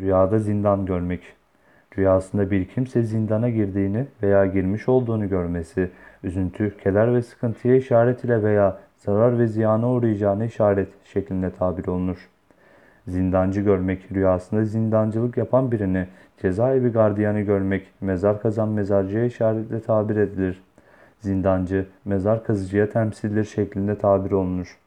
Rüyada zindan görmek. Rüyasında bir kimse zindana girdiğini veya girmiş olduğunu görmesi, üzüntü, keder ve sıkıntıya işaret ile veya zarar ve ziyana uğrayacağına işaret şeklinde tabir olunur. Zindancı görmek, rüyasında zindancılık yapan birini, cezaevi gardiyanı görmek, mezar kazan mezarcıya işaretle tabir edilir. Zindancı, mezar kazıcıya temsildir şeklinde tabir olunur.